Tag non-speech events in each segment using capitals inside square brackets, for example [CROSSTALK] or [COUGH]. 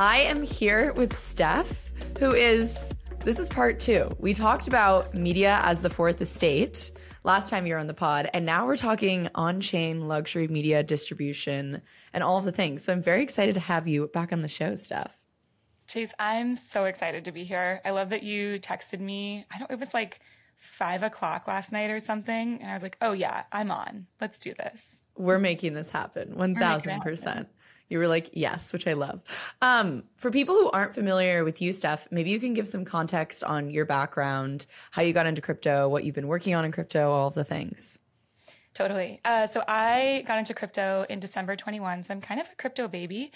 I am here with Steph, who is, this is part two. We talked about media as the fourth estate last time you were on the pod, and now we're talking on chain luxury media distribution and all of the things. So I'm very excited to have you back on the show, Steph. Chase, I'm so excited to be here. I love that you texted me. I don't, it was like five o'clock last night or something. And I was like, oh, yeah, I'm on. Let's do this. We're making this happen 1000%. You were like, yes, which I love. Um, for people who aren't familiar with you, Steph, maybe you can give some context on your background, how you got into crypto, what you've been working on in crypto, all of the things. Totally. Uh, so I got into crypto in December 21. So I'm kind of a crypto baby,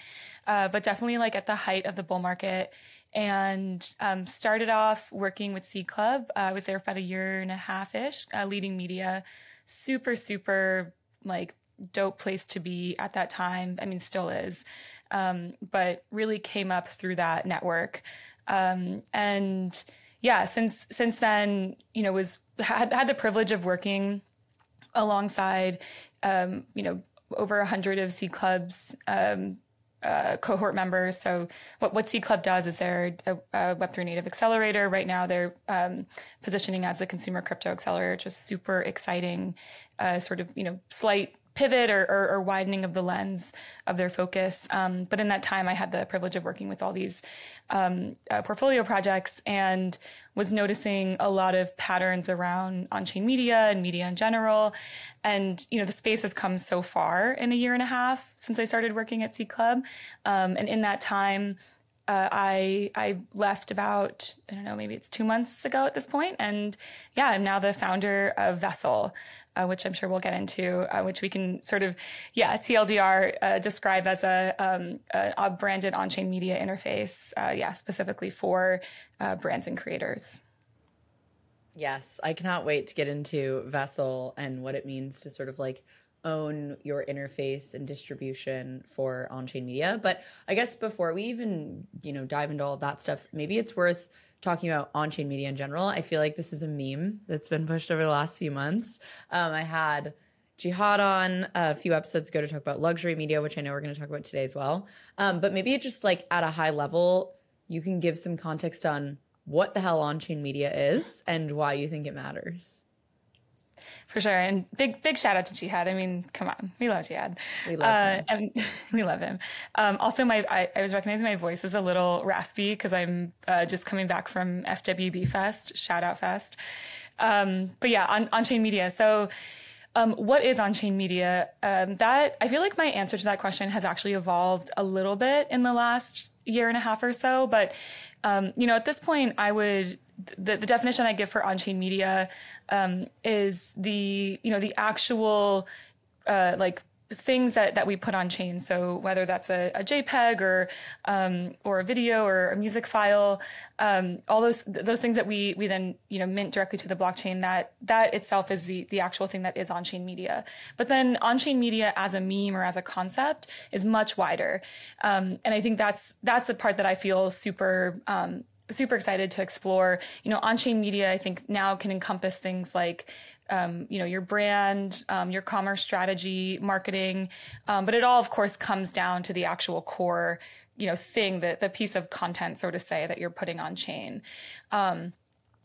uh, but definitely like at the height of the bull market and um, started off working with Seed Club. Uh, I was there for about a year and a half ish, uh, leading media. Super, super like dope place to be at that time. I mean, still is, um, but really came up through that network. Um, and yeah, since since then, you know, was had had the privilege of working alongside, um, you know, over a hundred of Seed Club's um, uh, cohort members. So what, what Seed Club does is they're a, a Web3 native accelerator. Right now they're um, positioning as a consumer crypto accelerator, just super exciting, uh, sort of, you know, slight pivot or, or, or, widening of the lens of their focus. Um, but in that time, I had the privilege of working with all these um, uh, portfolio projects and was noticing a lot of patterns around on-chain media and media in general. And you know, the space has come so far in a year and a half since I started working at Seed Club. Um, and in that time, uh, I I left about I don't know maybe it's two months ago at this point, and yeah, I'm now the founder of Vessel, uh, which I'm sure we'll get into, uh, which we can sort of yeah TLDR uh, describe as a, um, a, branded on-chain media interface, uh, yeah, specifically for uh, brands and creators. Yes, I cannot wait to get into Vessel and what it means to sort of like own your interface and distribution for on-chain media. But I guess before we even, you know, dive into all of that stuff, maybe it's worth talking about on-chain media in general. I feel like this is a meme that's been pushed over the last few months. Um, I had Jihad on a few episodes ago to talk about luxury media, which I know we're going to talk about today as well. Um, but maybe just like at a high level, you can give some context on what the hell on-chain media is and why you think it matters. For sure. And big, big shout out to Jihad. I mean, come on. We love Jihad. We love uh, him. And [LAUGHS] we love him. Um, also, my, I, I, was recognizing my voice is a little raspy because I'm uh, just coming back from FWB Fest, shout out Fest. Um, but yeah, on, on chain media. So, um, what is on chain media? Um, that I feel like my answer to that question has actually evolved a little bit in the last year and a half or so. But, um, you know, at this point, I would the, the definition I give for on-chain media um, is the you know the actual uh, like things that, that we put on chain. So whether that's a, a JPEG or um, or a video or a music file, um, all those those things that we we then you know mint directly to the blockchain. That that itself is the the actual thing that is on chain media. But then on chain media as a meme or as a concept is much wider, um, and I think that's that's the part that I feel super um, super excited to explore. You know, on-chain media, I think now can encompass things like, um, you know, your brand, um, your commerce strategy, marketing, um, but it all, of course, comes down to the actual core, you know, thing, the the piece of content, so to say, that you're putting on chain. Um,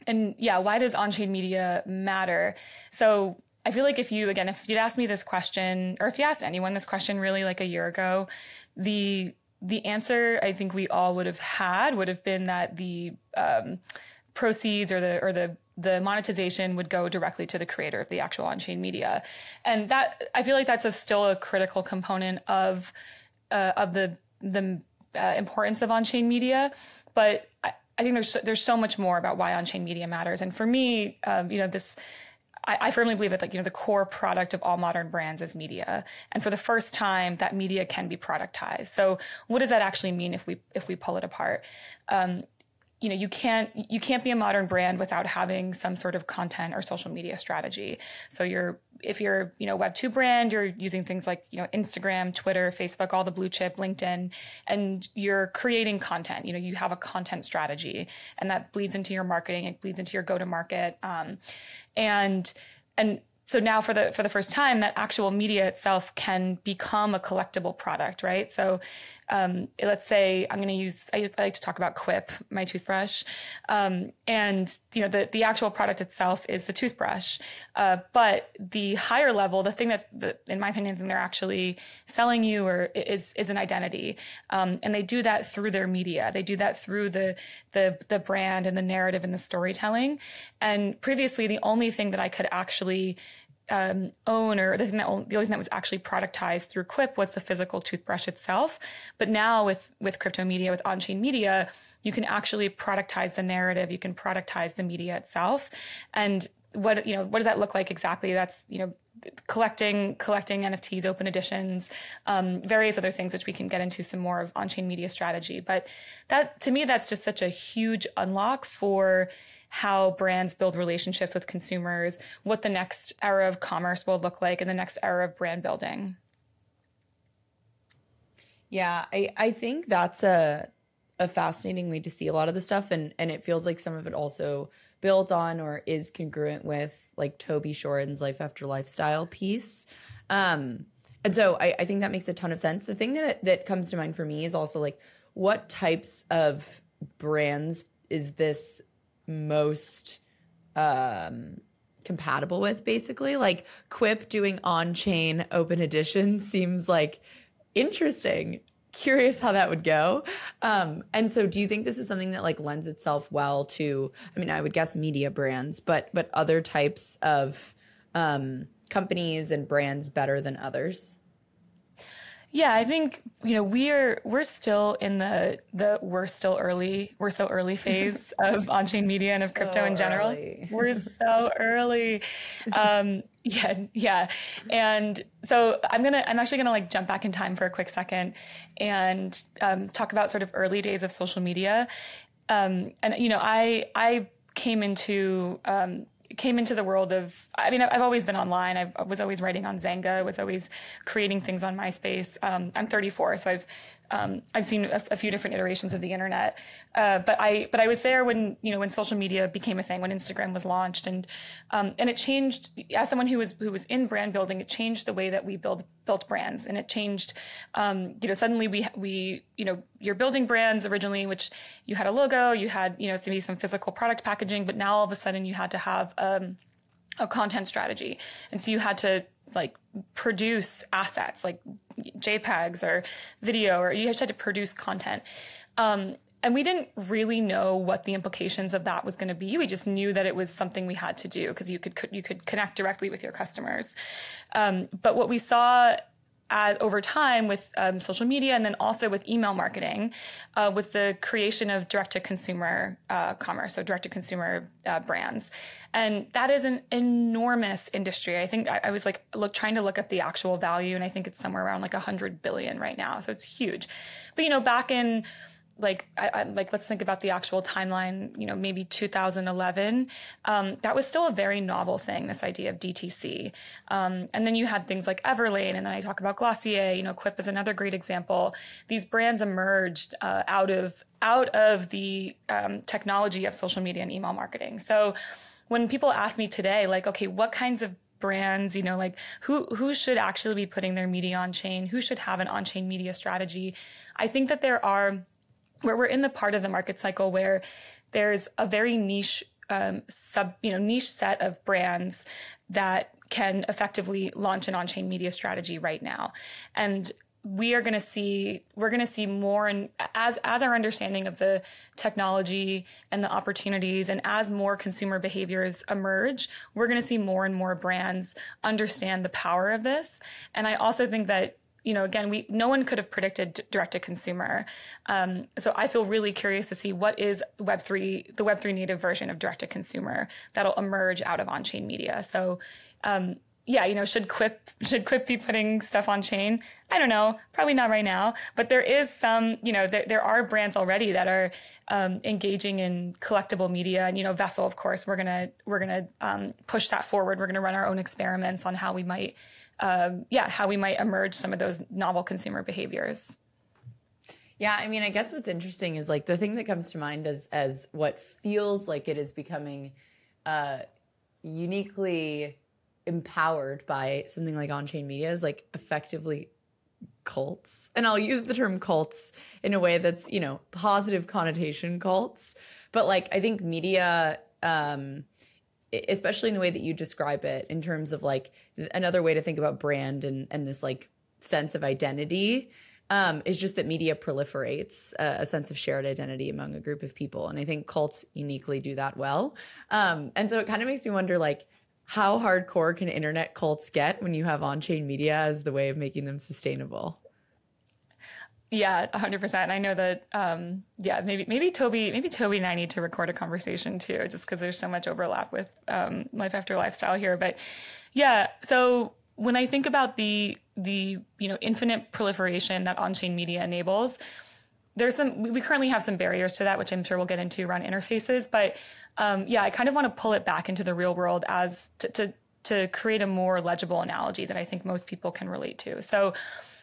and yeah, why does on-chain media matter? So I feel like if you, again, if you'd asked me this question, or if you asked anyone this question really like a year ago, the the answer I think we all would have had would have been that the um, proceeds or the or the the monetization would go directly to the creator of the actual on-chain media, and that I feel like that's a, still a critical component of uh, of the the uh, importance of on-chain media. But I, I, think there's there's so much more about why on-chain media matters, and for me, um, you know this I, firmly believe that like you know the core product of all modern brands is media, and for the first time, that media can be productized. So, what does that actually mean if we if we pull it apart? Um, you know you can't you can't be a modern brand without having some sort of content or social media strategy. So you're if you're you know web 2 brand you're using things like you know instagram twitter facebook all the blue chip linkedin and you're creating content. You know you have a content strategy and that bleeds into your marketing it bleeds into your go to market um, and and so now for the for the first time that actual media itself can become a collectible product right? So um, let's say i'm going to use I, I, like to talk about quip my toothbrush. Um, and you know the, the actual product itself is the toothbrush. Uh, but the higher level the thing that, that in my opinion they're actually selling you or is is an identity. Um, and they do that through their media. They do that through the the the brand and the narrative and the storytelling. And previously the only thing that i could actually um, own or the thing that the only thing that was actually productized through Quip was the physical toothbrush itself. But now with with crypto media, with on-chain media, you can actually productize the narrative. You can productize the media itself, and what you know what does that look like exactly? That's you know collecting collecting NFTs, open editions, um, various other things which we can get into some more of on-chain media strategy. But that to me, that's just such a huge unlock for how brands build relationships with consumers, what the next era of commerce will look like, and the next era of brand building. Yeah, I, I think that's a a fascinating way to see a lot of the stuff and and it feels like some of it also built on or is congruent with like Toby Shorin's Life After Lifestyle piece. Um, and so I, I think that makes a ton of sense. The thing that that comes to mind for me is also like what types of brands is this most um, compatible with basically like quip doing on-chain open edition [LAUGHS] seems like interesting curious how that would go. Um, and so do you think this is something that like lends itself well to, I mean, I would guess media brands, but, but other types of, um, companies and brands better than others? Yeah, I think you know we're we're still in the the we're still early we're so early [LAUGHS] phase of on chain media and of so crypto in general. Early. We're so early. [LAUGHS] Um, yeah, yeah, and so I'm gonna I'm actually gonna like jump back in time for a quick second and um, talk about sort of early days of social media. Um, and you know, I I came into um, came into the world of i mean i've always been online. I've, i was always writing on Xanga was always creating things on myspace. Um, i'm 34 so i've um, I've seen a, a, few different iterations of the internet, uh, but I but I was there when you know when social media became a thing, when Instagram was launched, and um, and it changed. As someone who was who was in brand building, it changed the way that we build built brands, and it changed. Um, you know, suddenly we we you know you're building brands originally, which you had a logo, you had you know maybe some physical product packaging, but now all of a sudden you had to have um, a content strategy, and so you had to like produce assets like JPEGs or video, or you just had to produce content. Um, and we didn't really know what the implications of that was going to be. We just knew that it was something we had to do because you could you could connect directly with your customers. Um, but what we saw as, over time with um, social media and then also with email marketing uh, was the creation of direct to consumer uh, commerce, so direct to consumer uh, brands, and that is an enormous industry. I think I, I, was like look trying to look up the actual value, and I think it's somewhere around like a hundred billion right now, so it's huge. But you know, back in like I, I, like let's think about the actual timeline you know maybe 2011 um, that was still a very novel thing this idea of dtc um, and then you had things like everlane and then i talk about glossier you know quip is another great example. These brands emerged uh, out of out of the um, technology of social media and email marketing. So when people ask me today like okay what kinds of brands you know like who who should actually be putting their media on chain? Who should have an on chain media strategy? I think that there are where we're in the part of the market cycle where there's a very niche um, sub you know niche set of brands that can effectively launch an on-chain media strategy right now. And we are going to see we're going to see more and as as our understanding of the technology and the opportunities and as more consumer behaviors emerge we're going to see more and more brands understand the power of this. And i also think that you know, again, we no one could have predicted direct to consumer. Um, so I feel really curious to see what is Web three, the Web three native version of direct to consumer that'll emerge out of on chain media. So. Um, yeah, you know, should Quip should Quip be putting stuff on chain? I don't know, probably not right now. But there is some, you know, there, there are brands already that are um, engaging in collectible media, and you know, Vessel, of course, we're gonna we're gonna um, push that forward. We're gonna run our own experiments on how we might um, yeah, how we might emerge some of those novel consumer behaviors. Yeah, I mean, I guess what's interesting is like the thing that comes to mind as as what feels like it is becoming uh, uniquely empowered by something like on-chain media is like effectively cults. And i'll use the term cults in a way that's you know positive connotation cults. But like i think media um especially in the way that you describe it in terms of like another way to think about brand and and this like sense of identity um, is just that media proliferates a, a, sense of shared identity among a group of people. And i think cults uniquely do that well. Um, and so it kind of makes me wonder like how hardcore can internet cults get when you have on-chain media as the way of making them sustainable yeah, hundred percent. I know that. Um, yeah, maybe maybe Toby, maybe Toby and I need to record a conversation too, just because there's so much overlap with um, life after lifestyle here. But yeah, so when I think about the the you know infinite proliferation that on-chain media enables, there's some we currently have some barriers to that, which I'm sure we'll get into around interfaces. But um, yeah, I kind of want to pull it back into the real world as to, to to create a more legible analogy that I think most people can relate to. So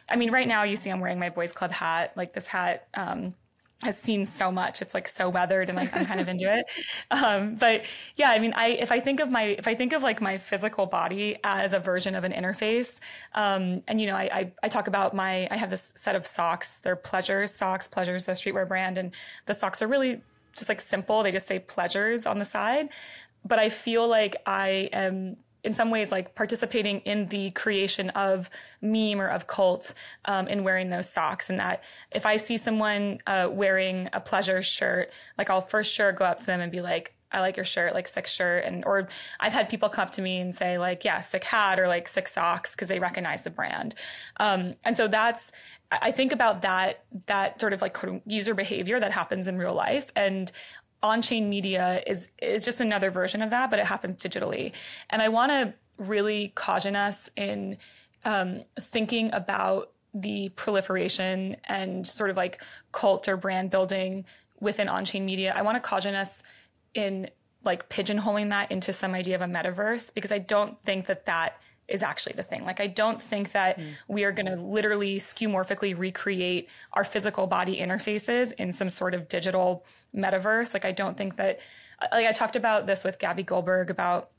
I mean, right now you see I'm wearing my boys club hat. Like this hat um, has seen so much. It's like so weathered, and like I'm kind of into it. [LAUGHS] Um, but yeah, I mean, I if I think of my if I think of like my physical body as a version of an interface, um, and you know, I, I, I talk about my I have this set of socks. They're Pleasures socks. Pleasures the streetwear brand, and the socks are really just like simple. They just say Pleasures on the side. But I feel like I am in some ways like participating in the creation of meme or of cult um, in wearing those socks and that if i see someone uh, wearing a pleasure shirt like i'll first sure go up to them and be like I like your shirt, like sick shirt. And, or I've had people come up to me and say like, yeah, sick hat or like sick socks because they recognize the brand. Um, and so that's, I think about that, that sort of like user behavior that happens in real life. And on-chain media is is just another version of that, but it happens digitally. And I want to really caution us in um, thinking about the proliferation and sort of like cult or brand building within on-chain media. I want to caution us in like pigeonholing that into some idea of a metaverse because I don't think that that is actually the thing. Like, I don't think that mm. we are going to literally skeuomorphically recreate our physical body interfaces in some sort of digital metaverse. Like, I don't think that, like, I talked about this with Gabby Goldberg about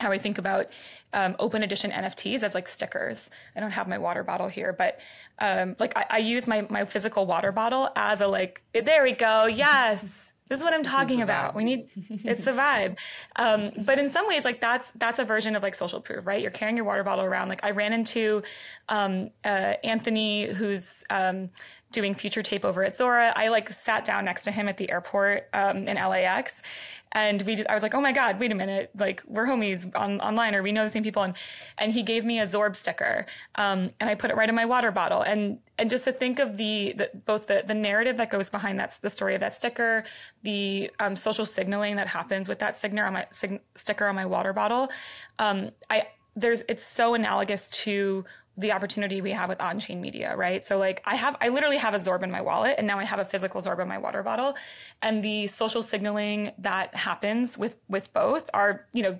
how I think about um, open edition NFTs as like stickers. I don't have my water bottle here, but um, like I, I use my my physical water bottle as a like. There we go. Yes. This is what I'm talking about. We need it's the vibe. Um, but in some ways, like that's that's a version of like social proof, right? You're carrying your water bottle around. Like I ran into um, uh, Anthony, who's um, doing future tape over at Zora. I like sat down next to him at the airport um, in LAX, and we just, I was like, oh my God, wait a minute. Like we're homies on, online or we know the same people. And, and he gave me a Zorb sticker. Um, and I put it right in my water bottle. And, and just to think of the, the both the, the narrative that goes behind that, the story of that sticker, the um, social signaling that happens with that sticker on my sig- sticker on my water bottle. Um, I, there's, it's so analogous to the opportunity we have with on-chain media, right? So like I have I literally have a Zorb in my wallet and now I have a physical Zorb in my water bottle. And the social signaling that happens with with both are, you know,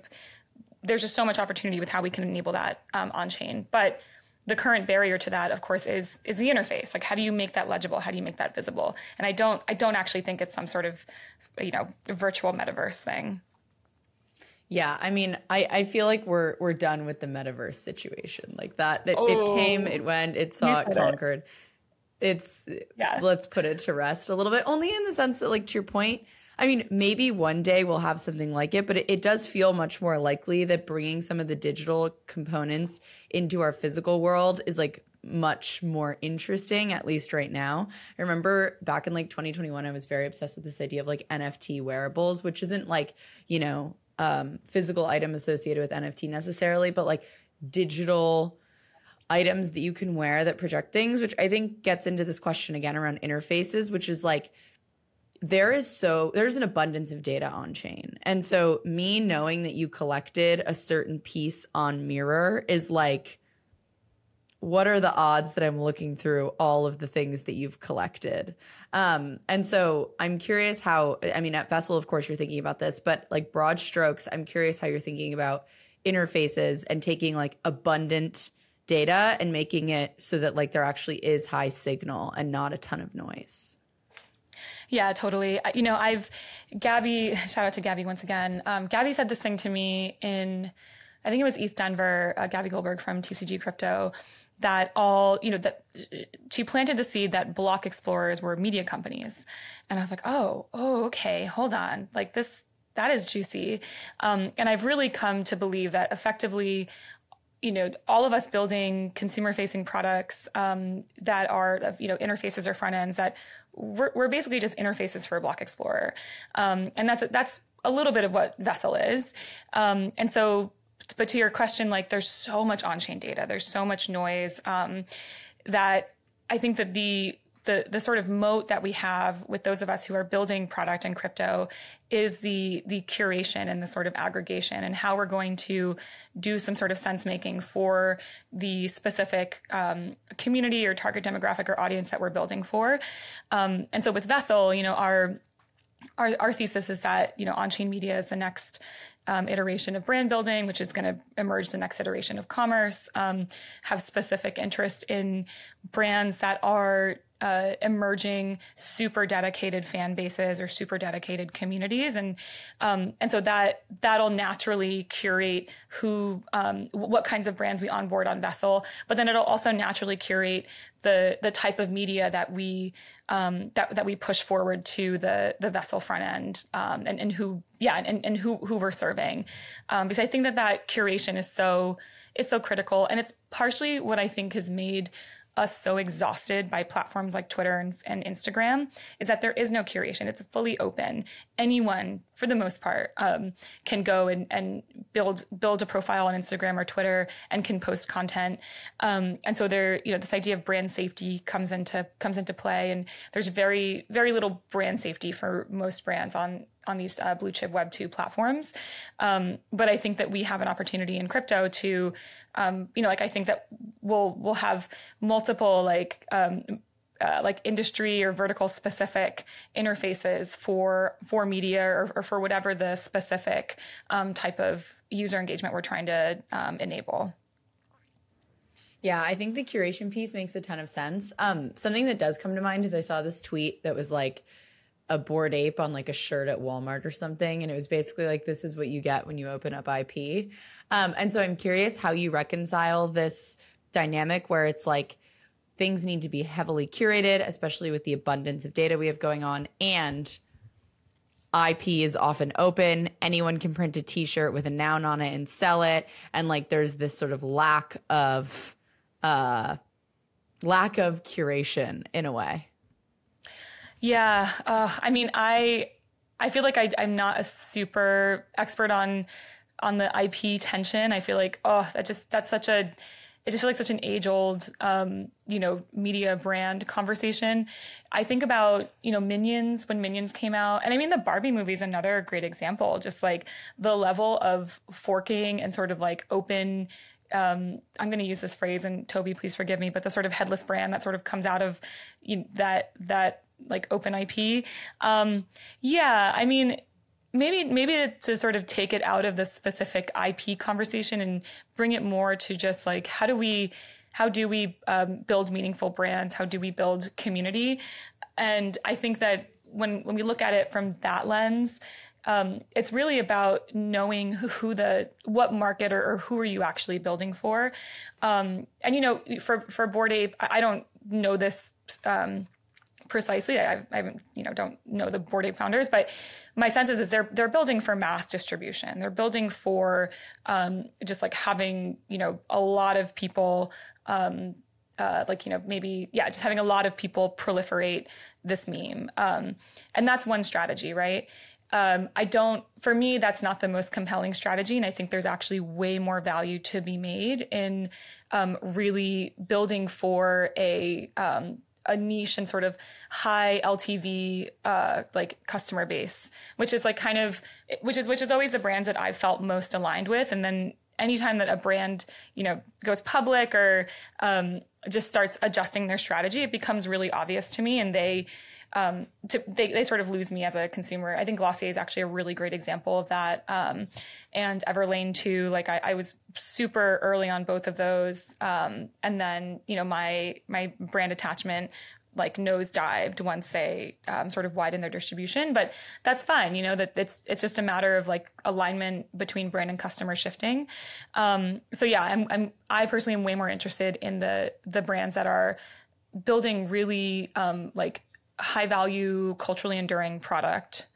there's just so much opportunity with how we can enable that um, on-chain. But the current barrier to that, of course, is is the interface. Like how do you make that legible? How do you make that visible? And I don't I don't actually think it's some sort of, you know, virtual metaverse thing. Yeah, I mean, I, I feel like we're we're done with the metaverse situation. Like that, it, oh, it came, it went, it saw it conquered. It. It's yes. let's put it to rest a little bit. Only in the sense that, like to your point, I mean, maybe one day we'll have something like it, but it, it does feel much more likely that bringing some of the digital components into our physical world is like much more interesting, at least right now. I remember back in like 2021, I was very obsessed with this idea of like NFT wearables, which isn't like, you know, um, physical item associated with NFT necessarily, but like digital items that you can wear that project things, which I think gets into this question again around interfaces, which is like there is so there's an abundance of data on chain. And so me knowing that you collected a certain piece on Mirror is like what are the odds that I'm looking through all of the things that you've collected? Um, and so I'm curious how, I mean, at Vessel, of course, you're thinking about this, but like broad strokes, I'm curious how you're thinking about interfaces and taking like abundant data and making it so that like there actually is high signal and not a ton of noise. Yeah, totally. You know, I've Gabby, [LAUGHS] shout out to Gabby once again. Um, Gabby said this thing to me in I think it was ETH Denver, uh, Gabby Goldberg from TCG Crypto, that all you know that she planted the seed that block explorers were media companies. And i was like oh oh okay hold on. Like this that is juicy. Um, and i've really come to believe that effectively you know all of us building consumer facing products um, that are you know interfaces or front ends that we're, we're basically just interfaces for a block explorer. Um, and that's that's a little bit of what vessel is. Um, and so but to your question, like there's so much on-chain data, there's so much noise um, that I think that the the the sort of moat that we have with those of us who are building product in crypto is the the curation and the sort of aggregation and how we're going to do some sort of sense making for the specific um, community or target demographic or audience that we're building for. Um, and so with Vessel, you know, our our, our thesis is that you know on-chain media is the next um, iteration of brand building, which is going to emerge the next iteration of commerce, um, have specific interest in brands that are uh, emerging super dedicated fan bases or super dedicated communities. And um, and so that that'll naturally curate who um, what kinds of brands we onboard on vessel. But then it'll also naturally curate the the type of media that we um, that that we push forward to the the vessel front end um, and and who yeah and, and who who we're serving. Um, because I think that that curation is so is so critical. And it's partially what I think has made us so exhausted by platforms like Twitter and, and, Instagram is that there is no curation. It's fully open. Anyone, for the most part, um, can go and, and, build build a profile on Instagram or Twitter and can post content. Um, and so there, you know, this idea of brand safety comes into comes into play. And there's very very little brand safety for most brands on on these uh, blue chip web 2 platforms um, but i think that we have an opportunity in crypto to um, you know like i think that we'll we'll have multiple like um, uh, like industry or vertical specific interfaces for for media or, or for whatever the specific um, type of user engagement we're trying to um, enable yeah, I think the curation piece makes a ton of sense. Um, something that does come to mind is I saw this tweet that was like, a bored ape on like a shirt at Walmart or something. And it was basically like, this is what you get when you open up IP. Um, and so I'm curious how you reconcile this dynamic where it's like things need to be heavily curated, especially with the abundance of data we have going on. And IP is often open. Anyone can print a t shirt with a noun on it and sell it. And like there's this sort of lack of, uh, lack of curation in a way. Yeah, uh, I mean, I I feel like I, I'm not a super expert on on the IP tension. I feel like oh, that just that's such a it just feels like such an age old, um, you know, media brand conversation. I think about, you know, Minions when Minions came out. And I mean, the Barbie movie is another great example. Just like the level of forking and sort of like open, um, I'm going to use this phrase and Toby, please forgive me, but the sort of headless brand that sort of comes out of you know, that, that like open IP. Um, yeah, I mean, maybe maybe to, sort of take it out of the specific IP conversation and bring it more to just like how do we how do we um, build meaningful brands? How do we build community? And I think that when when we look at it from that lens, um, it's really about knowing who the what market or, or who are you actually building for. Um, and you know, for for Bored Ape, I don't know this. Um, precisely. I, I you know don't know the Bored Ape founders, but my sense is is they're they're building for mass distribution. They're building for um, just like having you know a lot of people. Um, uh, like you know maybe yeah just having a lot of people proliferate this meme um, and that's one strategy right um, I don't, for me, that's not the most compelling strategy. And I think there's actually way more value to be made in um, really building for a um, a niche and sort of high LTV uh, like customer base, which is like kind of which is which is always the brands that I've felt most aligned with. And then anytime that a brand you know goes public or um, just starts adjusting their strategy, it becomes really obvious to me, and they um, to, they, they sort of lose me as a consumer. I think Glossier is actually a really great example of that. Um, and Everlane too. Like I, I, was super early on both of those. Um, and then, you know, my, my brand attachment like nosedived once they um, sort of widen their distribution but that's fine you know that it's it's just a matter of like alignment between brand and customer shifting. Um, so yeah I'm, I'm i personally am way more interested in the the brands that are building really um, like high value culturally enduring product.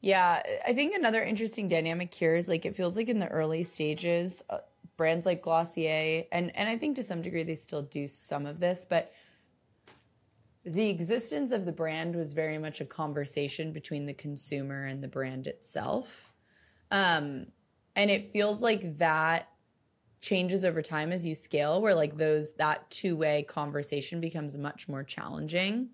Yeah, I think another interesting dynamic here is like it feels like in the early stages, uh, brands like Glossier, and and I think to some degree they still do some of this, but the existence of the brand was very much a conversation between the consumer and the brand itself. Um, and it feels like that changes over time as you scale where like those that two-way conversation becomes much more challenging.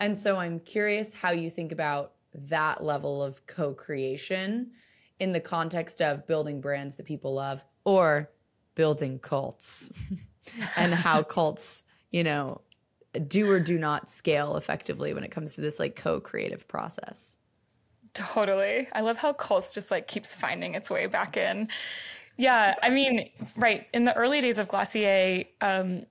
And so I'm curious how you think about that level of co-creation in the context of building brands that people love or building cults and how [LAUGHS] cults, you know, do or do not scale effectively when it comes to this like co-creative process. Totally. I love how cults just like keeps finding its way back in. Yeah, I mean, right. In the early days of Glossier, um,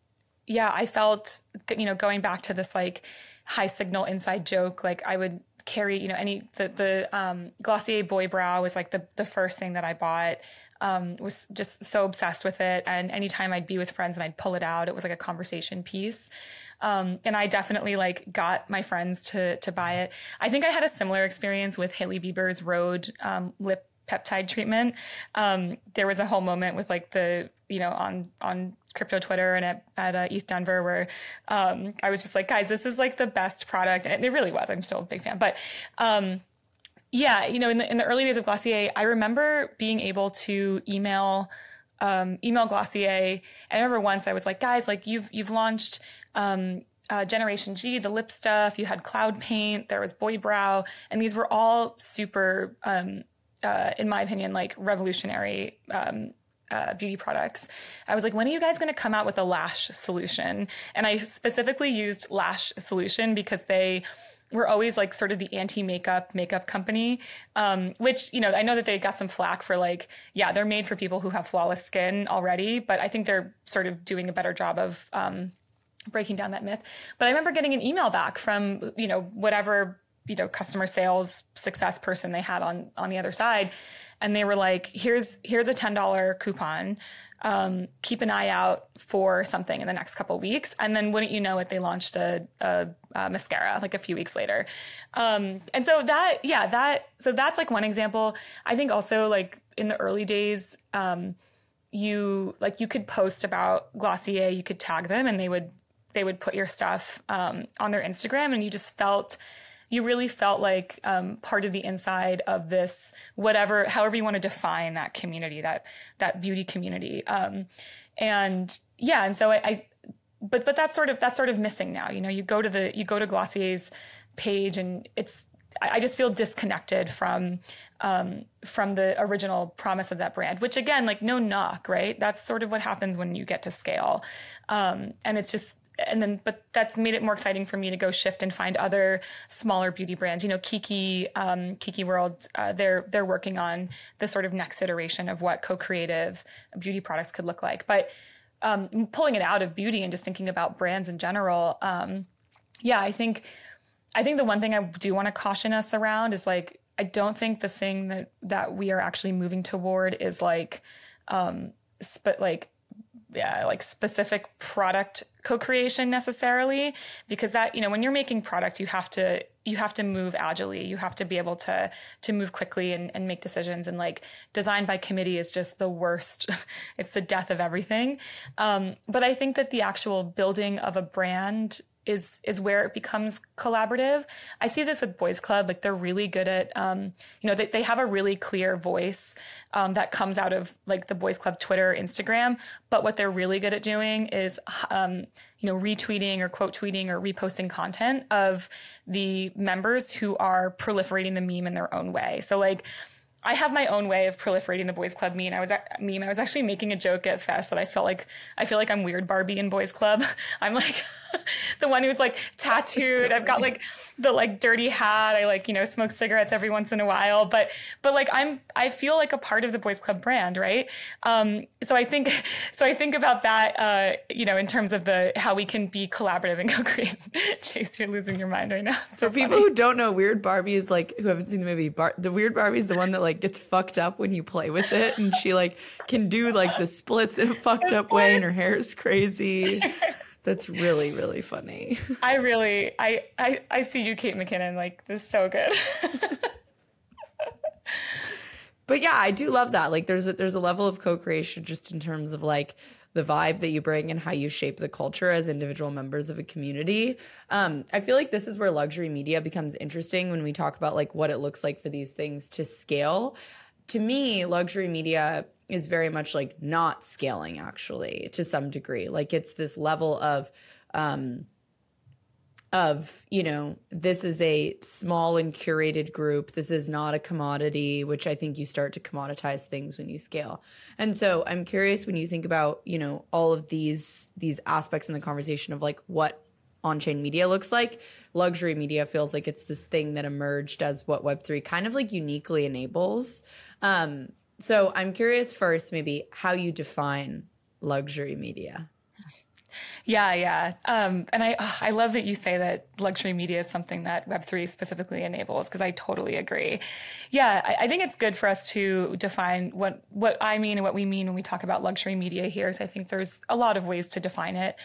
yeah, I felt, you know, going back to this like high signal inside joke, like I would carry, you know, any the the um, Glossier Boy Brow was like the the first thing that I bought. Um, was just so obsessed with it, and anytime I'd be with friends and I'd pull it out, it was like a conversation piece. Um, and I definitely like got my friends to to buy it. I think I had a similar experience with Hailey Bieber's Rhode um, lip peptide treatment. Um, there was a whole moment with like the you know on on crypto Twitter and at, at uh, ETH Denver where um, I was just like, guys, this is like the best product, and it really was. I'm still a big fan, but um, yeah, you know, in the in the early days of Glossier, I remember being able to email. Um, email Glossier. I remember once I was like, guys, like you've you've launched um, uh, Generation G, the lip stuff. You had Cloud Paint. There was Boy Brow, and these were all super, um, uh, in my opinion, like revolutionary um, uh, beauty products. I was like, when are you guys going to come out with a lash solution? And I specifically used lash solution because they were always like sort of the anti makeup makeup company, um, which, you know, I know that they got some flack for like, yeah, they're made for people who have flawless skin already, but I think they're sort of doing a better job of um, breaking down that myth. But I remember getting an email back from, you know, whatever you know customer sales success person they had on on the other side. And they were like here's here's a $10 coupon. Um, keep an eye out for something in the next couple weeks. And then wouldn't you know it they launched a, a, a mascara like a few weeks later. Um, and so that yeah that so that's like one example. I think also like in the early days um, you like you could post about glossier you could tag them and they would they would put your stuff um, on their instagram and you just felt you really felt like um, part of the inside of this whatever however you want to define that community that that beauty community um, and yeah and so I, I but but that's sort of that's sort of missing now you know you go to the you go to glossier's page and it's I just feel disconnected from um, from the original promise of that brand. Which again, like no knock, right? That's sort of what happens when you get to scale, um, and it's just and then but that's made it more exciting for me to go shift and find other smaller beauty brands. You know kiki um, kiki world uh, they're they're working on the sort of next iteration of what co-creative beauty products could look like. But um, pulling it out of beauty and just thinking about brands in general um, yeah i think i think the one thing i do want to caution us around is like i don't think the thing that that we are actually moving toward is like um but like yeah, like specific product co-creation necessarily because that you know when you're making product you have to you have to move agilely. You have to be able to to move quickly and, and make decisions. And like design by committee is just the worst. [LAUGHS] It's the death of everything. Um, but i think that the actual building of a brand is is where it becomes collaborative. I see this with Boys Club, like they're really good at, um, you know, they, they have a really clear voice um, that comes out of like the Boys Club Twitter, Instagram. But what they're really good at doing is, um, you know, retweeting or quote tweeting or reposting content of the members who are proliferating the meme in their own way. So like I have my own way of proliferating the boys club meme. I was meme. I was actually making a joke at Fest that I felt like I feel like I'm weird Barbie in boys club. [LAUGHS] I'm like [LAUGHS] the one who's like tattooed. So I've got like the like dirty hat. I like you know smoke cigarettes every once in a while. But but like I'm I feel like a part of the boys club brand, right? Um, so I think [LAUGHS] so I think about that. Uh, you know, in terms of the how we can be collaborative and co-create. Chase, you're losing your mind right now. So For people who don't know, Weird Barbie is like who haven't seen the movie. Bar- the Weird Barbie is the one that like like gets fucked up when you play with it and she like can do like the splits in a fucked up way and her hair is crazy. [LAUGHS] That's really, really funny. I really I I, I see you, Kate McKinnon, like this is so good. [LAUGHS] but yeah, I do love that. Like there's a there's a level of co-creation just in terms of like the vibe that you bring and how you shape the culture as individual members of a community. Um, I feel like this is where luxury media becomes interesting when we talk about like what it looks like for these things to scale. To me, luxury media is very much like not scaling actually to some degree. Like it's this level of um, of you know this is a small and curated group. This is not a commodity which i think you start to commoditize things when you scale. And so i'm curious when you think about you know all of these these aspects in the conversation of like what on-chain media looks like luxury media feels like it's this thing that emerged as what web3 kind of like uniquely enables. Um, so i'm curious first maybe how you define luxury media yeah, yeah. Um, and I oh, I love that you say that luxury media is something that Web3 specifically enables because I totally agree. Yeah, I, I, think it's good for us to define what what I mean and what we mean when we talk about luxury media here. So I think there's a lot of ways to define it.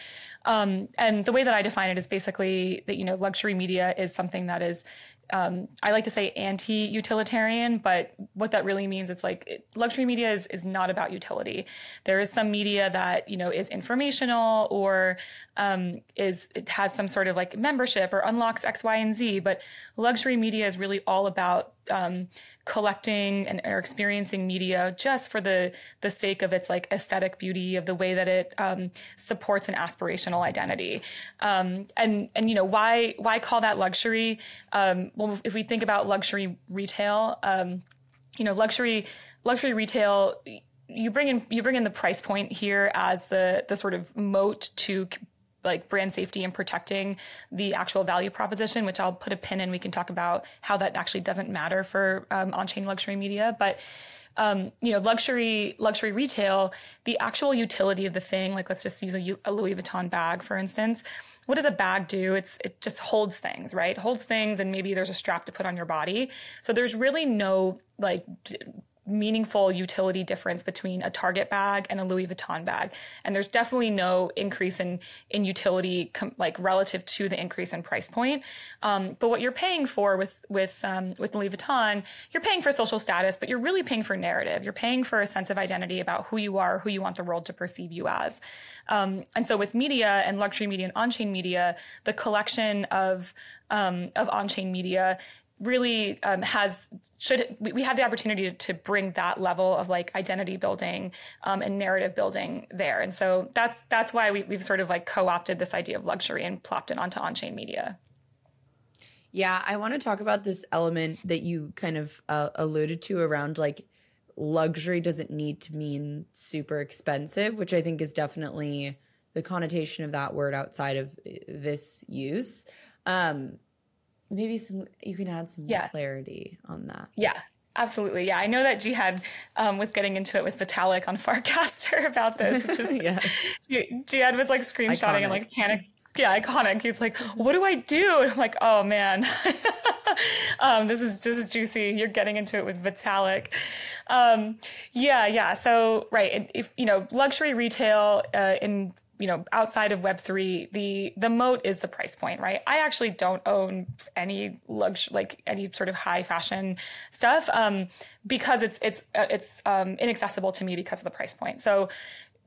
Um, and the way that I define it is basically that you know luxury media is something that is um, I like to say anti-utilitarian, but what that really means, it's like it, luxury media is, is not about utility. There is some media that, you know, is informational or um, is, it has some sort of like membership or unlocks X, Y, and Z, but luxury media is really all about um, collecting and or experiencing media just for the the sake of its like aesthetic beauty of the way that it um, supports an aspirational identity. Um, and and you know why why call that luxury? Um, well if we think about luxury retail um, you know luxury luxury retail you bring in you bring in the price point here as the the sort of moat to like brand safety and protecting the actual value proposition, which I'll put a pin in. We can talk about how that actually doesn't matter for um, on-chain luxury media, but um, you know, luxury luxury retail, the actual utility of the thing, like let's just use a, a, Louis Vuitton bag, for instance. What does a bag do? It's it just holds things, right? Holds things, and maybe there's a strap to put on your body. So there's really no like meaningful utility difference between a Target bag and a Louis Vuitton bag. And there's definitely no increase in in utility com- like relative to the increase in price point. Um, but what you're paying for with with um, with Louis Vuitton, you're paying for social status, but you're really paying for narrative. You're paying for a sense of identity about who you are, who you want the world to perceive you as. Um, and so with media and luxury media and on-chain media, the collection of um, of on-chain media really um, has should we, have the opportunity to, bring that level of like identity building um, and narrative building there. And so that's that's why we, we've sort of like co-opted this idea of luxury and plopped it onto on-chain media. Yeah i want to talk about this element that you kind of uh, alluded to around like luxury doesn't need to mean super expensive which i think is definitely the connotation of that word outside of uh, this use. Um, maybe some you can add some yeah. clarity on that. Yeah. Absolutely. Yeah. I know that Jihad um, was getting into it with Vitalik on [LAUGHS] Farcaster about this. Which is, [LAUGHS] yeah. Jihad was like screenshotting iconic. and like panic. Yeah, iconic. He's like, what do I do? And I'm like, oh man, [LAUGHS] um, this is this is juicy. You're getting into it with Vitalik. Um, yeah, yeah. So right, if you know, luxury retail uh, in you know outside of web3 the the moat is the price point right? I actually don't own any luxury like any sort of high fashion stuff um, because it's it's uh, it's um, inaccessible to me because of the price point. So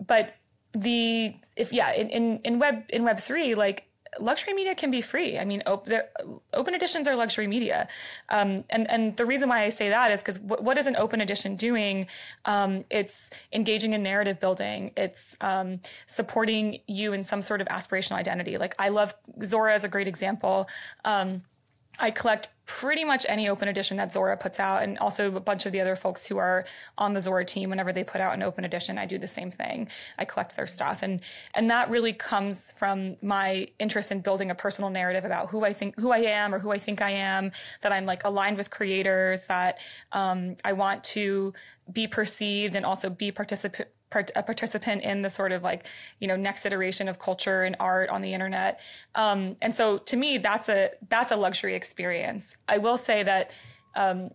but the if yeah in in, in web in web3 like luxury media can be free. I mean, op- open editions are luxury media, um, and and the reason why I say that is because w- what is an open edition doing? Um, it's engaging in narrative building. It's um, supporting you in some sort of aspirational identity. Like I love Zora as a great example. Um, I collect pretty much any open edition that Zora puts out, and also a bunch of the other folks who are on the Zora team. Whenever they put out an open edition, I do the same thing. I collect their stuff, and and that really comes from my interest in building a personal narrative about who I think who I am or who I think I am. That I'm like aligned with creators. That um, I want to be perceived and also be participant part, a participant in the sort of like you know next iteration of culture and art on the internet. Um, and so to me that's a that's a luxury experience. I will say that um,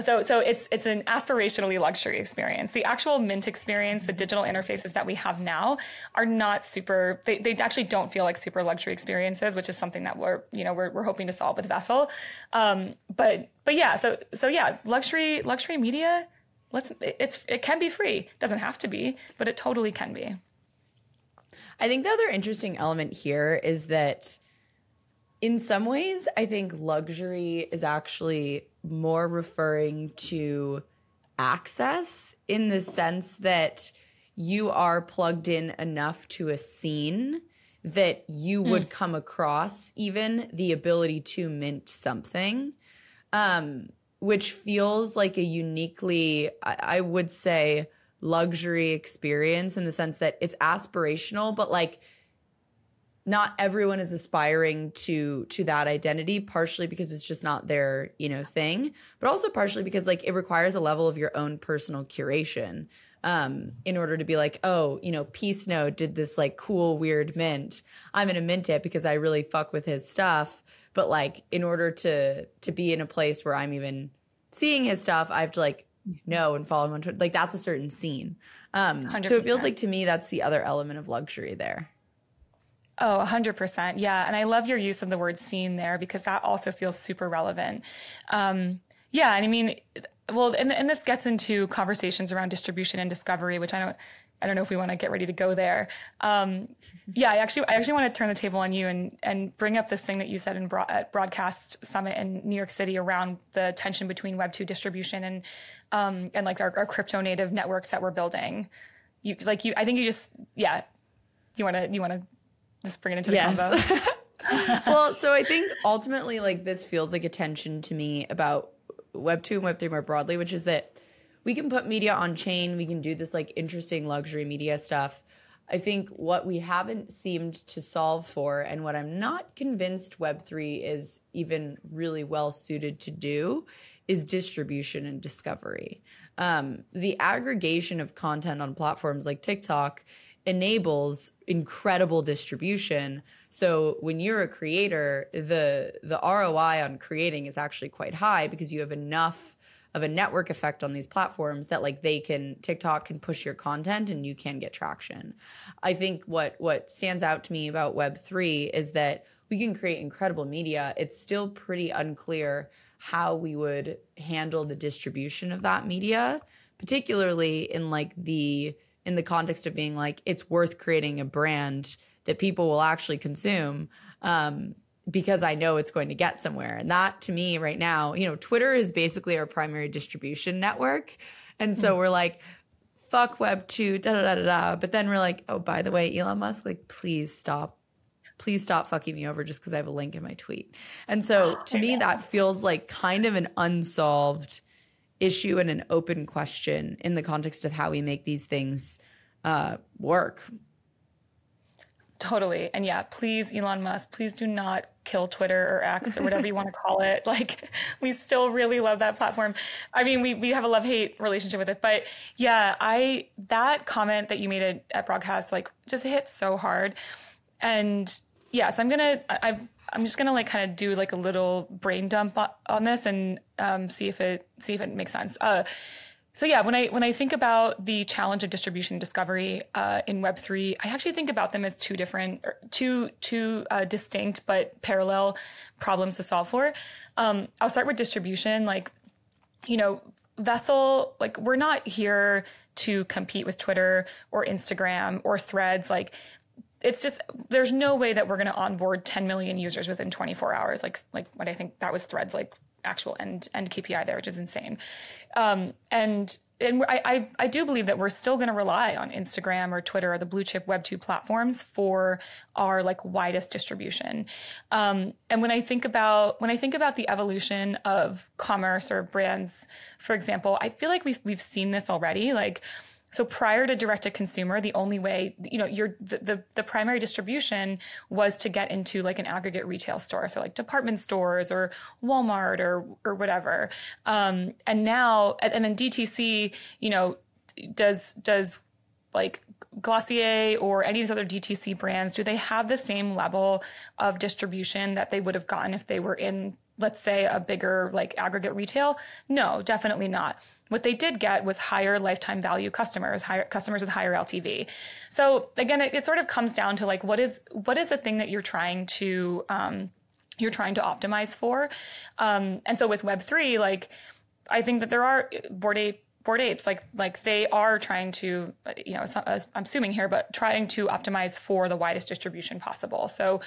so so it's it's an aspirationally luxury experience. The actual mint experience the digital interfaces that we have now are not super they, they actually don't feel like super luxury experiences which is something that we're you know we're, we're hoping to solve with vessel. Um, but but yeah so so yeah luxury luxury media let's it's it can be free. It doesn't have to be but it totally can be. I think the other interesting element here is that in some ways i think luxury is actually more referring to access in the sense that you are plugged in enough to a scene that you would mm. come across even the ability to mint something. Um which feels like a uniquely, I, I would say, luxury experience in the sense that it's aspirational, but like not everyone is aspiring to to that identity partially because it's just not their you know thing but also partially because like it requires a level of your own personal curation um in order to be like oh you know peace note did this like cool weird mint. I'm gonna mint it because i really fuck with his stuff but like in order to to be in a place where i'm even seeing his stuff i have to like know and follow him on Twitter. like that's a certain scene um 100%. so it feels like to me that's the other element of luxury there Oh, 100%. Yeah. And I love your use of the word scene there because that also feels super relevant. Um, yeah. And I mean, well, and, and this gets into conversations around distribution and discovery, which I don't, I don't know if we want to get ready to go there. Um, yeah, I actually, I actually want to turn the table on you and and bring up this thing that you said in broad, at Broadcast Summit in New York City around the tension between Web two distribution and um, and like our, our crypto native networks that we're building. You like you, I think you just yeah. You want to you want to just bring it into the yes. combo. [LAUGHS] [LAUGHS] well, so I think ultimately, like this feels like a tension to me about Web two and Web three more broadly, which is that we can put media on chain, we can do this like interesting luxury media stuff. I think what we haven't seemed to solve for, and what I'm not convinced Web3 is even really well suited to do, is distribution and discovery. Um, the aggregation of content on platforms like TikTok enables incredible distribution. So when you're a creator, the the ROI on creating is actually quite high because you have enough of a network effect on these platforms that like they can TikTok can push your content and you can get traction. I think what what stands out to me about web3 is that we can create incredible media. It's still pretty unclear how we would handle the distribution of that media, particularly in like the in the context of being like it's worth creating a brand that people will actually consume. Um, because I know it's going to get somewhere. And that to me right now, you know, Twitter is basically our primary distribution network. And so mm. we're like, fuck web two, da da da da da. But then we're like, oh, by the way, Elon Musk, like, please stop. Please stop fucking me over just because I have a link in my tweet. And so to me, that feels like kind of an unsolved issue and an open question in the context of how we make these things uh, work. Totally. And yeah, please, Elon Musk, please do not kill Twitter or X or whatever you want to call it. [LAUGHS] Like, we still really love that platform. I mean, we, we have a love hate relationship with it. But yeah, I, that comment that you made at, at broadcast, like, just hit so hard. And yeah, so I'm to, I, I'm just gonna like kind of do like a little brain dump on this and um, see if it see if it makes sense. Uh, so yeah, when I when I think about the challenge of distribution discovery uh, in Web three, I actually think about them as two different, two two uh, distinct but parallel problems to solve for. Um, I'll start with distribution. Like, you know, Vessel, like we're not here to compete with Twitter or Instagram or Threads. Like, it's just there's no way that we're going to onboard 10 million users within 24 hours. Like like what I think that was Threads like actual end end KPI there, which is insane. Um, and and I, I, I do believe that we're still going to rely on Instagram or Twitter or the blue chip Web two platforms for our like widest distribution. Um, and when I think about when I think about the evolution of commerce or brands, for example, I feel like we've we've seen this already. Like so prior to direct to consumer, the only way, you know, your the, the, the primary distribution was to get into like an aggregate retail store, so like department stores or Walmart or or whatever. Um, and now, and then DTC, you know, does does like Glossier or any of these other DTC brands, do they have the same level of distribution that they would have gotten if they were in, let's say, a bigger like aggregate retail? No, definitely not. What they did get was higher lifetime value customers, higher customers with higher LTV. So again, it, it sort of comes down to like what is what is the thing that you're trying to um, you're trying to optimize for. Um, and so with Web three, like I think that there are Bored Ape Bored Apes, like like they are trying to, you know, uh, I'm assuming here, but trying to optimize for the widest distribution possible. So,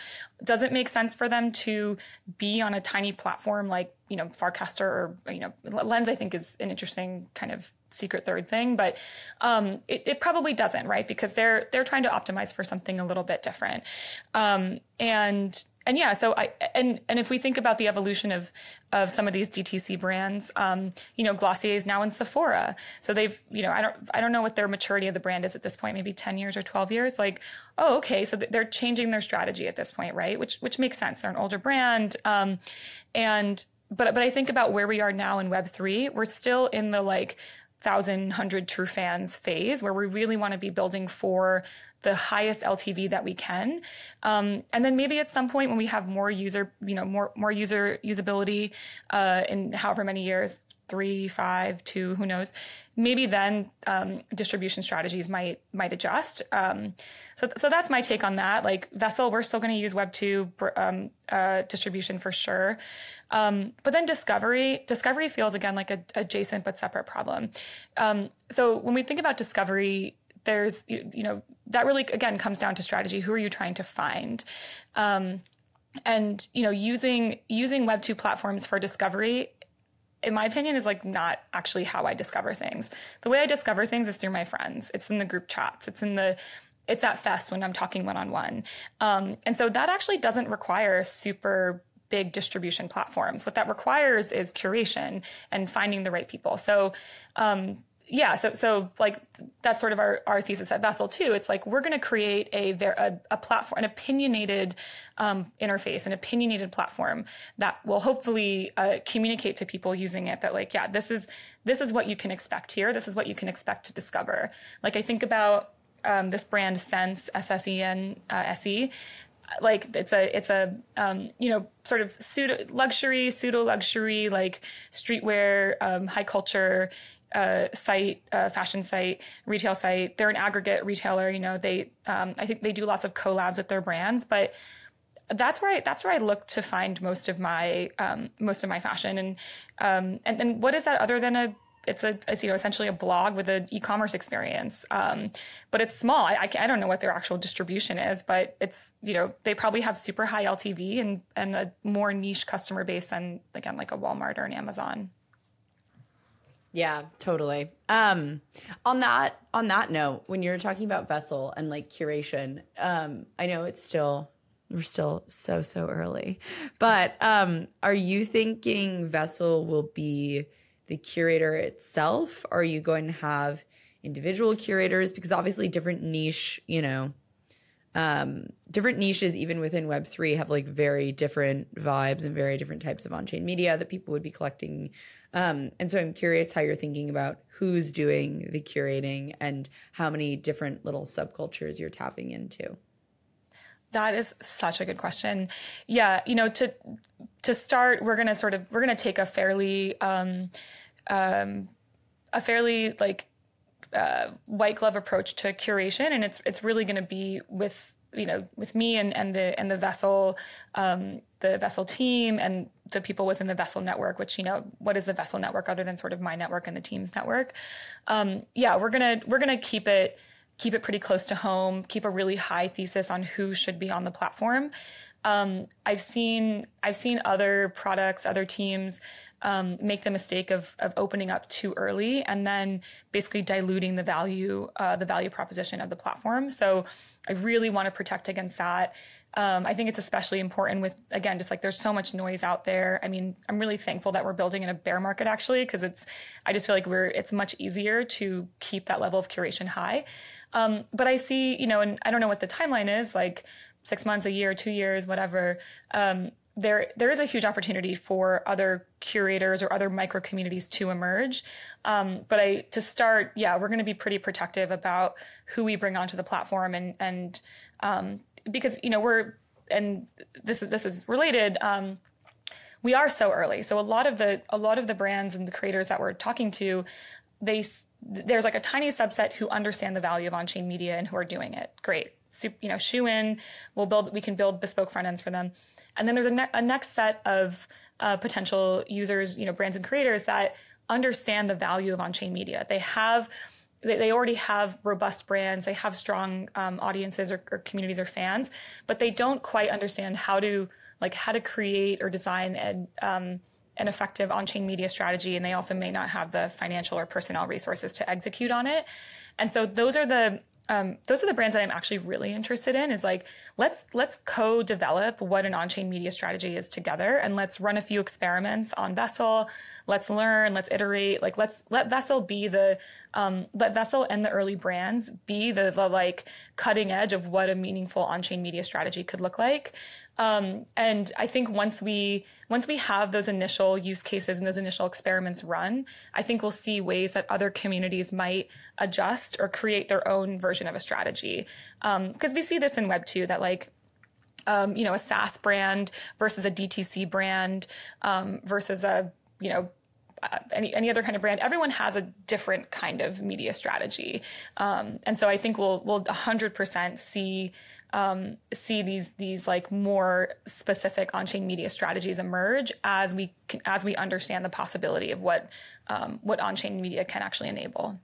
does it make sense for them to be on a tiny platform like you know Farcaster or you know Lens? I think is an interesting kind of secret third thing, but um, it, it, probably doesn't, right? Because they're they're trying to optimize for something a little bit different, um, and and yeah, so I and and if we think about the evolution of of some of these DTC brands, um, you know, Glossier is now in Sephora, so they've you know I don't I don't know what their maturity of the brand is at this point, maybe ten years or twelve years. Like, oh, okay, so they're changing their strategy at this point, right? Which which makes sense. They're an older brand, um, and but but I think about where we are now in Web three, we're still in the like thousand hundred true fans phase where we really want to be building for the highest LTV that we can. Um, and then maybe at some point when we have more user, you know, more more user usability uh, in however many years, three, five, two, who knows? Maybe then um, distribution strategies might might adjust. Um, so so that's my take on that. Like Vessel, we're still going to use Web two um, uh, distribution for sure. Um, but then discovery, discovery feels again like a adjacent but separate problem. Um, so when we think about discovery, there's you, you, know that really again comes down to strategy. Who are you trying to find? Um, and you know using using web 2 platforms for discovery in my opinion, is like not actually how I discover things. The way I discover things is through my friends. It's in the group chats. It's in the it's at fest when I'm talking one on one. And so that actually doesn't require super big distribution platforms. What that requires is curation and finding the right people. So um, yeah, so so like that's sort of our, our thesis at Vessel too. It's like we're going to create a, a, a platform, an opinionated um, interface, an opinionated platform that will hopefully uh, communicate to people using it that like yeah, this is this is what you can expect here. This is what you can expect to discover. Like I think about um, this brand SSENSE S S E N uh, S E like it's a it's a um, you know sort of pseudo luxury pseudo luxury like streetwear um, high culture uh, site uh, fashion site retail site. They're an aggregate retailer you know they um, i think they do lots of collabs with their brands but that's where I that's where I look to find most of my um, most of my fashion. And um, and then what is that other than a it's a it's, you know essentially a blog with an e-commerce experience. Um, but it's small. I, I, don't know what their actual distribution is but it's you know they probably have super high ltv and and a more niche customer base than again like a walmart or an amazon. Yeah totally. Um, on that on that note when you're talking about vessel and like curation um, i know it's still we're still so so early but um, are you thinking vessel will be the curator itself? Are you going to have individual curators? Because obviously, different niche, you know, um, different niches, even within Web3, have like very different vibes and very different types of on chain media that people would be collecting. Um, and so I'm curious how you're thinking about who's doing the curating and how many different little subcultures you're tapping into. That is such a good question. Yeah, you know, to to start, we're gonna sort of we're gonna take a fairly um, um, a fairly like uh, white glove approach to curation, and it's it's really to be with you know with me and and the and the vessel um, the vessel team and the people within the vessel network which you know what is the vessel network other than sort of my network and the team's network um, yeah we're gonna we're gonna keep it keep it pretty close to home, keep a really high thesis on who should be on the platform. um, I've seen I've seen other products, other teams um, make the mistake of of opening up too early and then basically diluting the value uh, the value proposition of the platform. So I really want to protect against that. Um, I think it's especially important with again, just like there's so much noise out there. I mean, I'm really thankful that we're building in a bear market actually, because it's I just feel like we're it's much easier to keep that level of curation high. Um, but I see, you know, and I don't know what the timeline is, like six months, a year, two years, whatever, um, there there is a huge opportunity for other curators or other micro communities to emerge. Um, but I to start, yeah, we're going to be pretty protective about who we bring onto the platform and and um, because you know we're and this is this is related. Um, we are so early, so a lot of the a lot of the brands and the creators that we're talking to, they there's like a tiny subset who understand the value of on-chain media and who are doing it. Great, you know, shoe in. We'll build. We can build bespoke front ends for them. And then there's a, ne- a next set of uh, potential users, you know, brands and creators that understand the value of on-chain media. They have they, they already have robust brands, they have strong um, audiences or, or, communities or fans, but they don't quite understand how to like how to create or design an, um, an effective on-chain media strategy, and they also may not have the financial or personnel resources to execute on it. And so those are the um, those are the brands that I'm actually really interested in. Is like let's let's co-develop what an on-chain media strategy is together, and let's run a few experiments on Vessel. Let's learn, let's iterate. Like let's let Vessel be the um, let Vessel and the early brands be the, the like cutting edge of what a meaningful on-chain media strategy could look like. Um, and I think once we once we have those initial use cases and those initial experiments run, I think we'll see ways that other communities might adjust or create their own version of a strategy. Because um, we see this in Web two that like um, you know a SaaS brand versus a DTC brand um, versus a you know any any other kind of brand, everyone has a different kind of media strategy, um, and so I think we'll we'll 100% see um, see these these like more specific on-chain media strategies emerge as we as we understand the possibility of what um, what on-chain media can actually enable.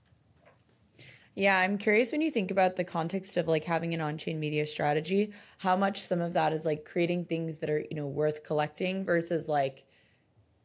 Yeah, I'm curious when you think about the context of like having an on-chain media strategy, how much some of that is like creating things that are, you know, worth collecting versus like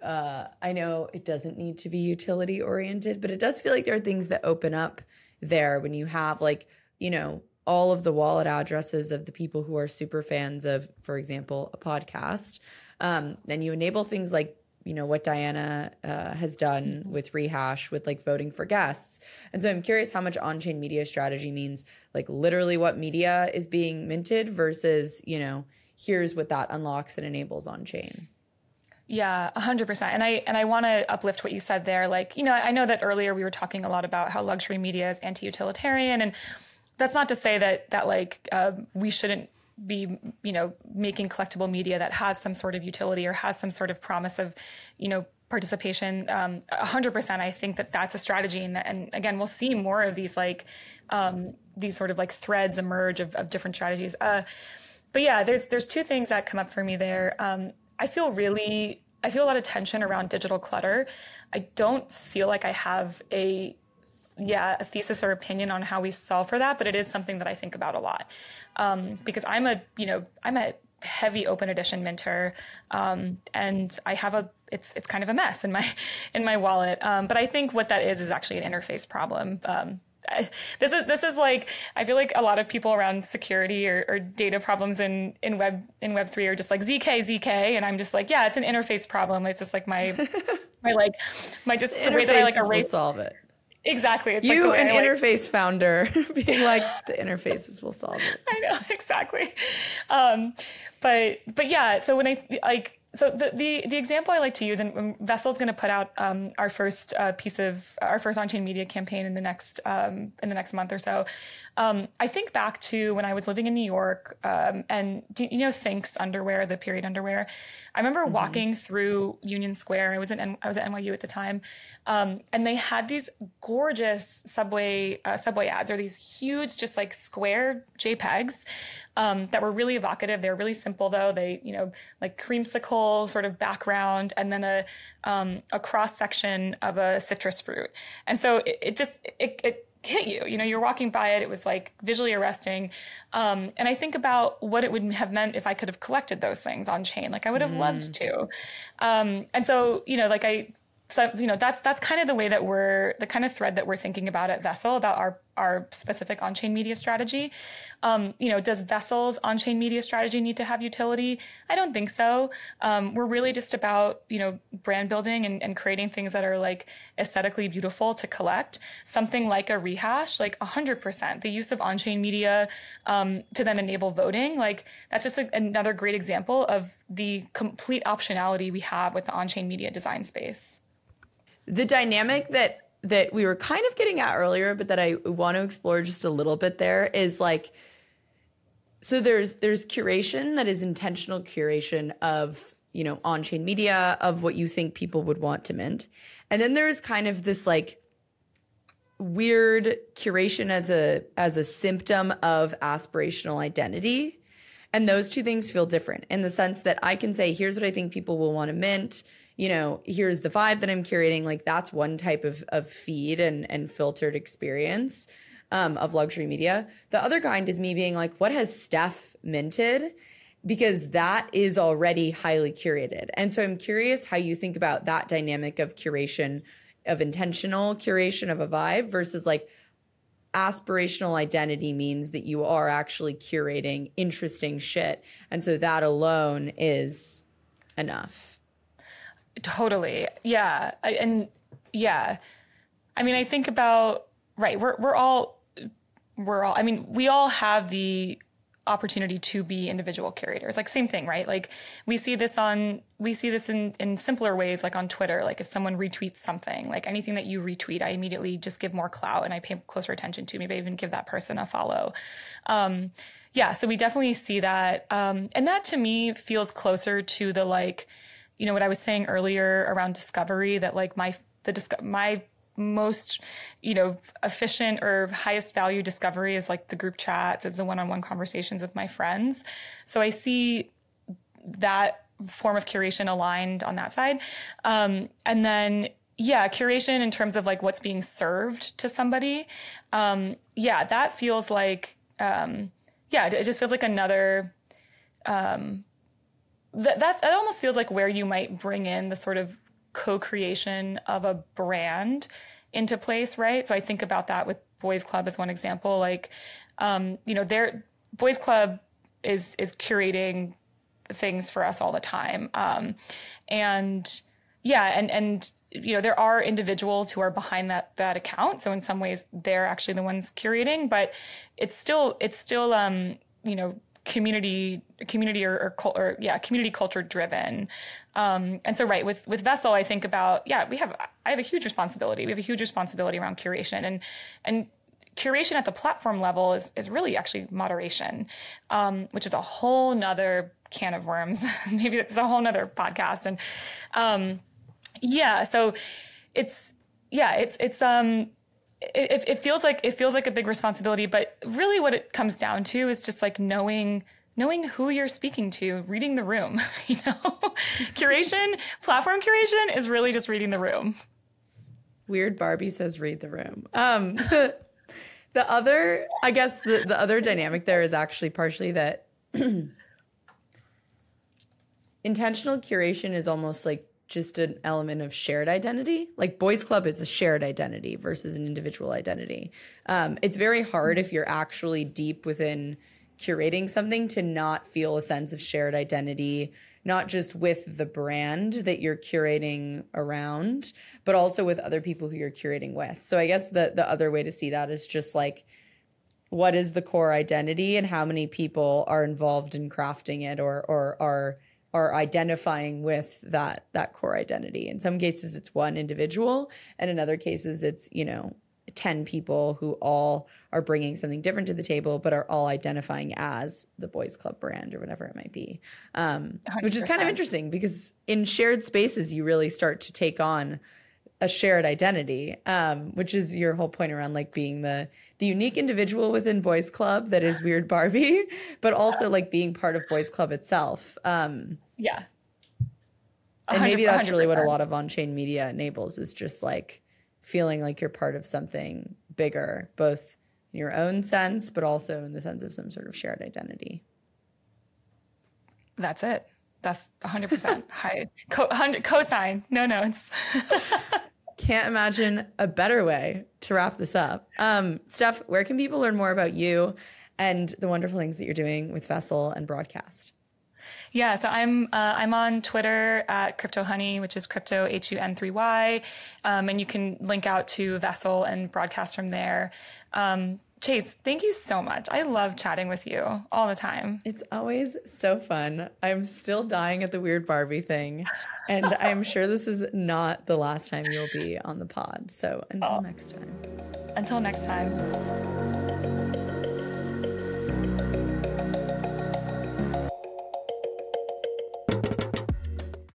uh, I know it doesn't need to be utility oriented, but it does feel like there are things that open up there when you have like, you know, all of the wallet addresses of the people who are super fans of, for example, a podcast. Um, and you enable things like, you know, what Diana uh, has done mm-hmm. with Rehash with like voting for guests. And so I'm curious how much on chain media strategy means like literally what media is being minted versus, you know, here's what that unlocks and enables on chain. Yeah, 100%. And I and I want to uplift what you said there. Like, you know, I know that earlier we were talking a lot about how luxury media is anti-utilitarian and that's not to say that that like uh, we shouldn't be you know making collectible media that has some sort of utility or has some sort of promise of you know participation um, 100% i think that that's a strategy and, and again we'll see more of these like um, these sort of like threads emerge of, of different strategies uh, but yeah there's there's two things that come up for me there um, I feel really I feel a lot of tension around digital clutter. I don't feel like I have a yeah a thesis or opinion on how we solve for that, but it is something that I think about a lot um, because I'm a you know I'm a heavy open edition minter um, and I have a it's it's kind of a mess in my [LAUGHS] in my wallet. Um, but I think what that is is actually an interface problem. [LAUGHS] This is this is like I feel like a lot of people around security or, or, data problems in in web in Web three are just like zk zk, and I'm just like yeah, it's an interface problem. It's just like my [LAUGHS] my like my just the, the way that I like erase solve it. Exactly. It's you, like an interface like, founder, [LAUGHS] being like the interfaces will solve it. I know exactly. Um, but but yeah, so when I like so the, the, the example I like to use, and Vessel is going to put out um, our first uh, piece of our first on-chain media campaign in the next um, in the next month or so. Um, I think back to when I was living in New York, um, and do, you know Thinx underwear, the period underwear. I remember mm-hmm. walking through Union Square. I was in I was at NYU at the time, um, and they had these gorgeous subway uh, subway ads, or these huge, just like square JPEGs um, that were really evocative. They were really simple though. They you know like creamsicle sort of background and then a, um, a cross section of a citrus fruit. And so it, it just, it, it hit you. You know, you're walking by it, it was like visually arresting. Um, and I think about what it would have meant if I could have collected those things on chain. Like I would have mm. loved to. Um, and so, you know, like I so you know that's that's kind of the way that we're the kind of thread that we're thinking about at Vessel about our our specific on-chain media strategy. Um, you know, does Vessel's on-chain media strategy need to have utility? I don't think so. Um, we're really just about you know brand building and, and creating things that are like aesthetically beautiful to collect. Something like a rehash, like hundred percent, the use of on-chain media um, to then enable voting, like that's just another great example of the complete optionality we have with the on-chain media design space the dynamic that that we were kind of getting at earlier, but that I want to explore just a little bit there is like so there's there's curation that is intentional curation of you know on-chain media of what you think people would want to mint. And then there's kind of this like weird curation as a as a symptom of aspirational identity. And those two things feel different in the sense that i can say here's what i think people will want to mint you know, here's the vibe that I'm curating. Like that's one type of of feed and and filtered experience um, of luxury media. The other kind is me being like, what has Steph minted? Because that is already highly curated. And so I'm curious how you think about that dynamic of curation, of intentional curation of a vibe versus like aspirational identity means that you are actually curating interesting shit. And so that alone is enough. Totally. Yeah. I, and yeah. I mean, I think about, right. We're, we're all, we're all, I mean, we all have the opportunity to be individual curators. Like same thing, right? Like we see this on we see this in in simpler ways like on Twitter. Like if someone retweets something, like anything that you retweet, I immediately just give more clout and I pay closer attention to. Maybe I even give that person a follow. Um yeah, so we definitely see that. Um and that to me feels closer to the like you know what I was saying earlier around discovery that like my the disco- my most you know efficient or highest value discovery is like the group chats is the one-on-one conversations with my friends. So i see that form of curation aligned on that side. Um, and then yeah curation in terms of like what's being served to somebody. Um, yeah that feels like um, yeah it just feels like another um, that, that that almost feels like where you might bring in the sort of co-creation of a brand into place, right? So I think about that with Boys Club as one example. Like, um, you know, their Boys Club is is curating things for us all the time, um, and yeah, and and you know there are individuals who are behind that that account. So in some ways, they're actually the ones curating, but it's still it's still um, you know community community or, or, or, yeah community culture driven. Um, and so right with with vessel i think about yeah we have i have a huge responsibility. We have a huge responsibility around curation. And and curation at the platform level is is really actually moderation um, which is a whole nother can of worms. [LAUGHS] Maybe it's a whole nother podcast. And um, yeah so it's yeah it's it's um it, it feels like it feels like a big responsibility, but really what it comes down to is just like knowing knowing who you're speaking to, reading the room. [LAUGHS] You know, curation, [LAUGHS] platform curation is really just reading the room. Weird Barbie says read the room. Um, [LAUGHS] the other, I guess, the the other dynamic there is actually partially that [CLEARS THROAT] intentional curation is almost like just an element of shared identity. Like Boys Club is a shared identity versus an individual identity. Um, it's very hard if you're actually deep within curating something to not feel a sense of shared identity, not just with the brand that you're curating around, but also with other people who you're curating with. So I guess the the other way to see that is just like what is the core identity and how many people are involved in crafting it or or are are identifying with that that core identity. In some cases it's one individual. And in other cases it's, you know, 10 people who all are bringing something different to the table but are all identifying as the boys club brand or whatever it might be. Um, which is kind of interesting because in shared spaces you really start to take on a shared identity um, which is your whole point around like being the the unique individual within boys club that is weird barbie [LAUGHS] but also like being part of boys club itself um, yeah and maybe that's really what a lot of on-chain media enables is just like feeling like you're part of something bigger, both in your own sense, but also in the sense of some sort of shared identity. That's it. That's 100% [LAUGHS] high co- cosign. No notes. [LAUGHS] Can't imagine a better way to wrap this up. Um, Steph, where can people learn more about you and the wonderful things that you're doing with Vessel and Broadcast? Yeah, so I'm uh, I'm on Twitter at Crypto Honey, which is crypto H U N three Y, um, and you can link out to Vessel and broadcast from there. Um, Chase, thank you so much. I love chatting with you all the time. It's always so fun. I'm still dying at the weird Barbie thing. And I'm sure this is not the last time you'll be on the pod. So until oh. next time. Until next time.